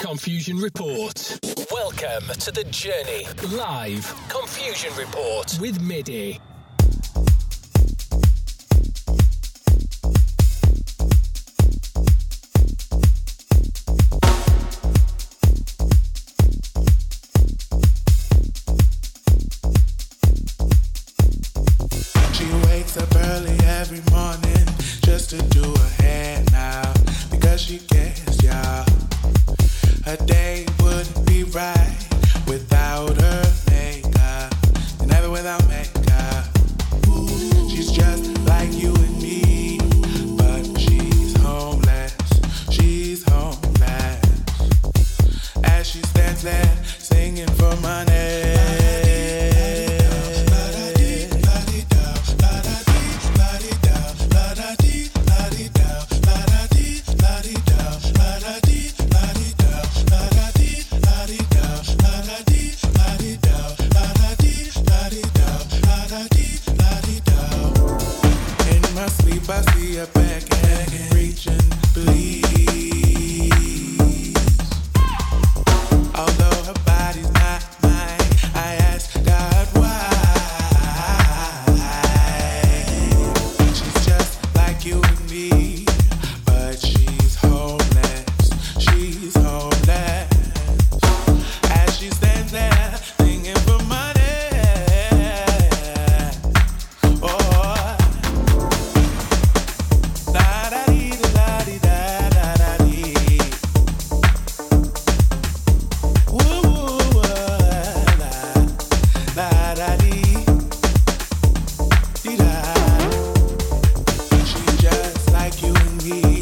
Confusion Report. Welcome to the journey. Live Confusion Report with MIDI. You.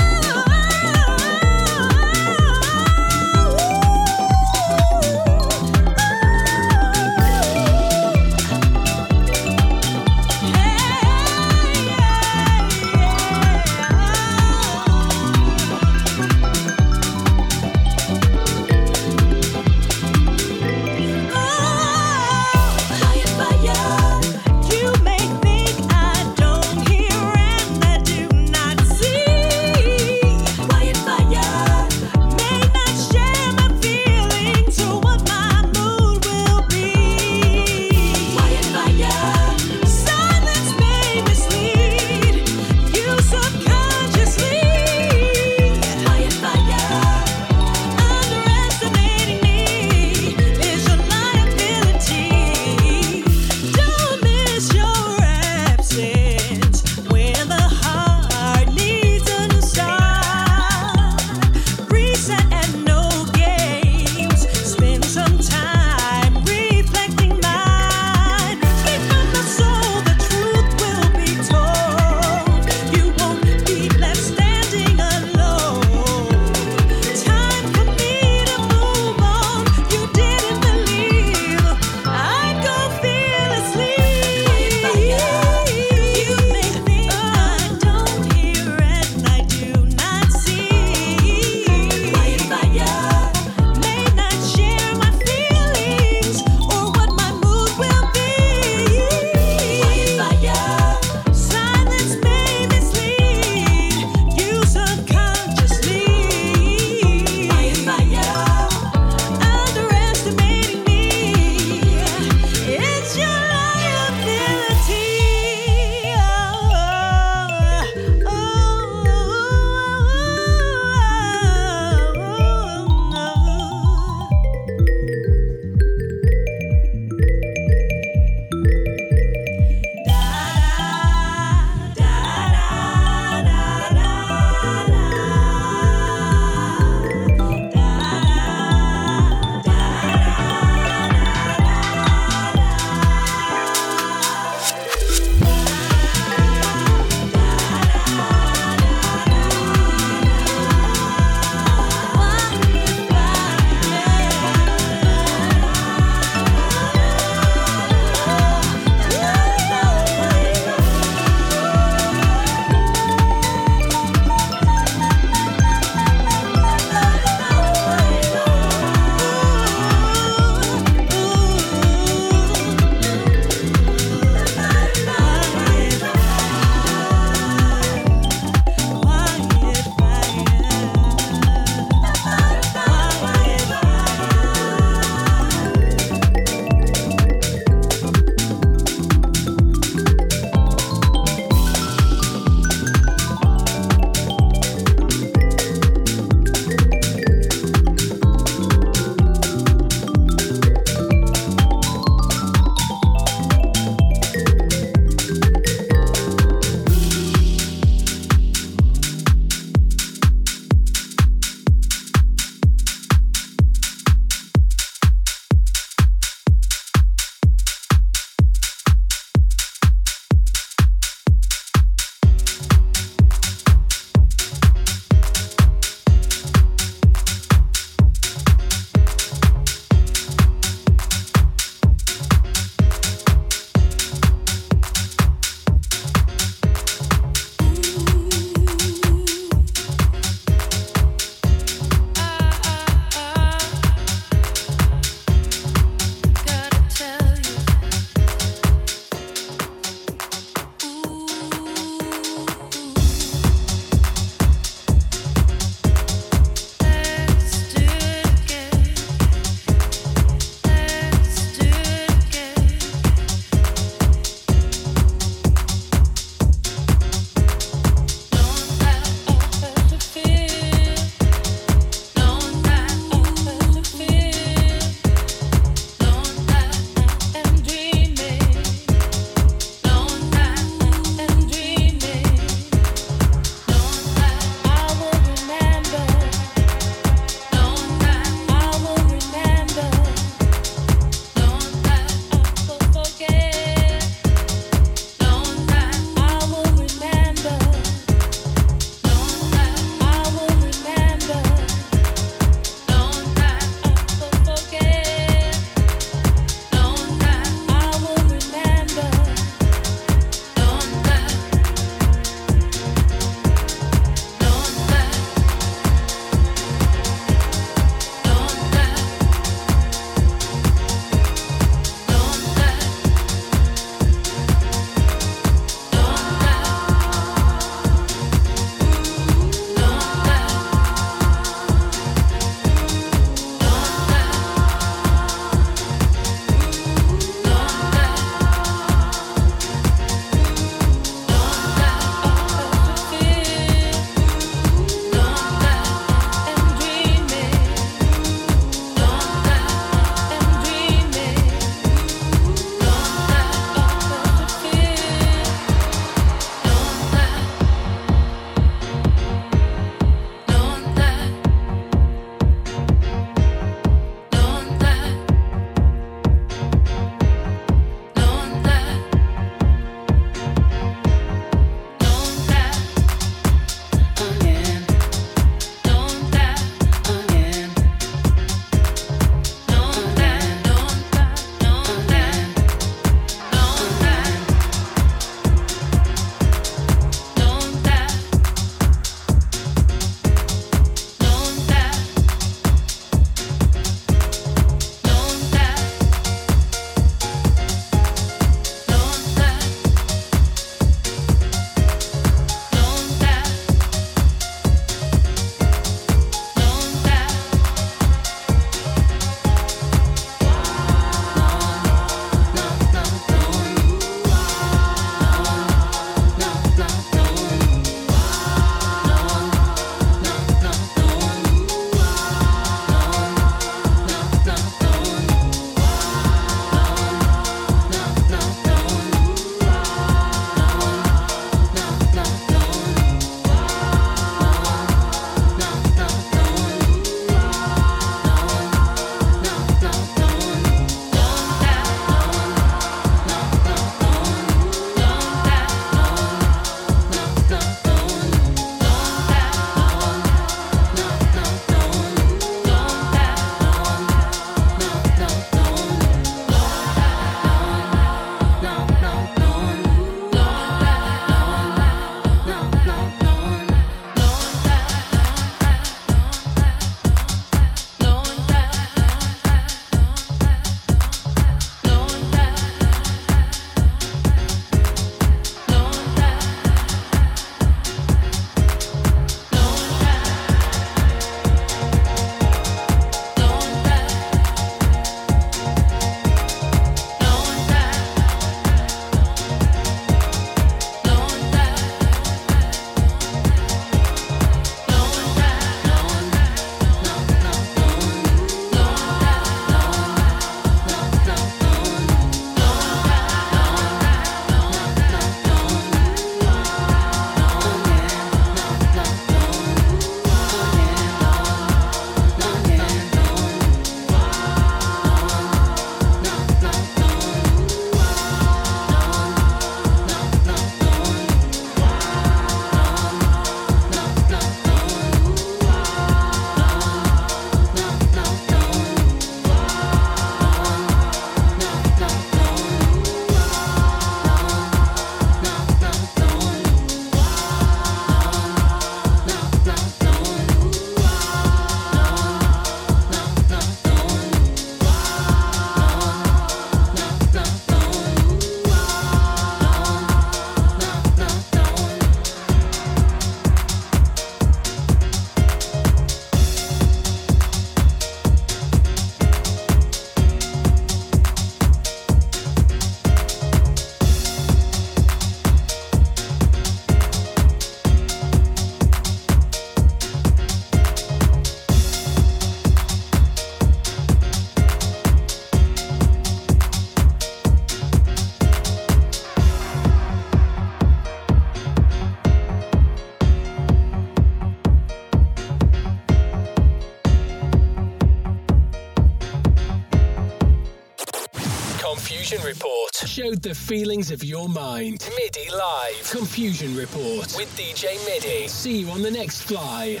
Showed the feelings of your mind. MIDI Live. Confusion Report with DJ MIDI. See you on the next fly.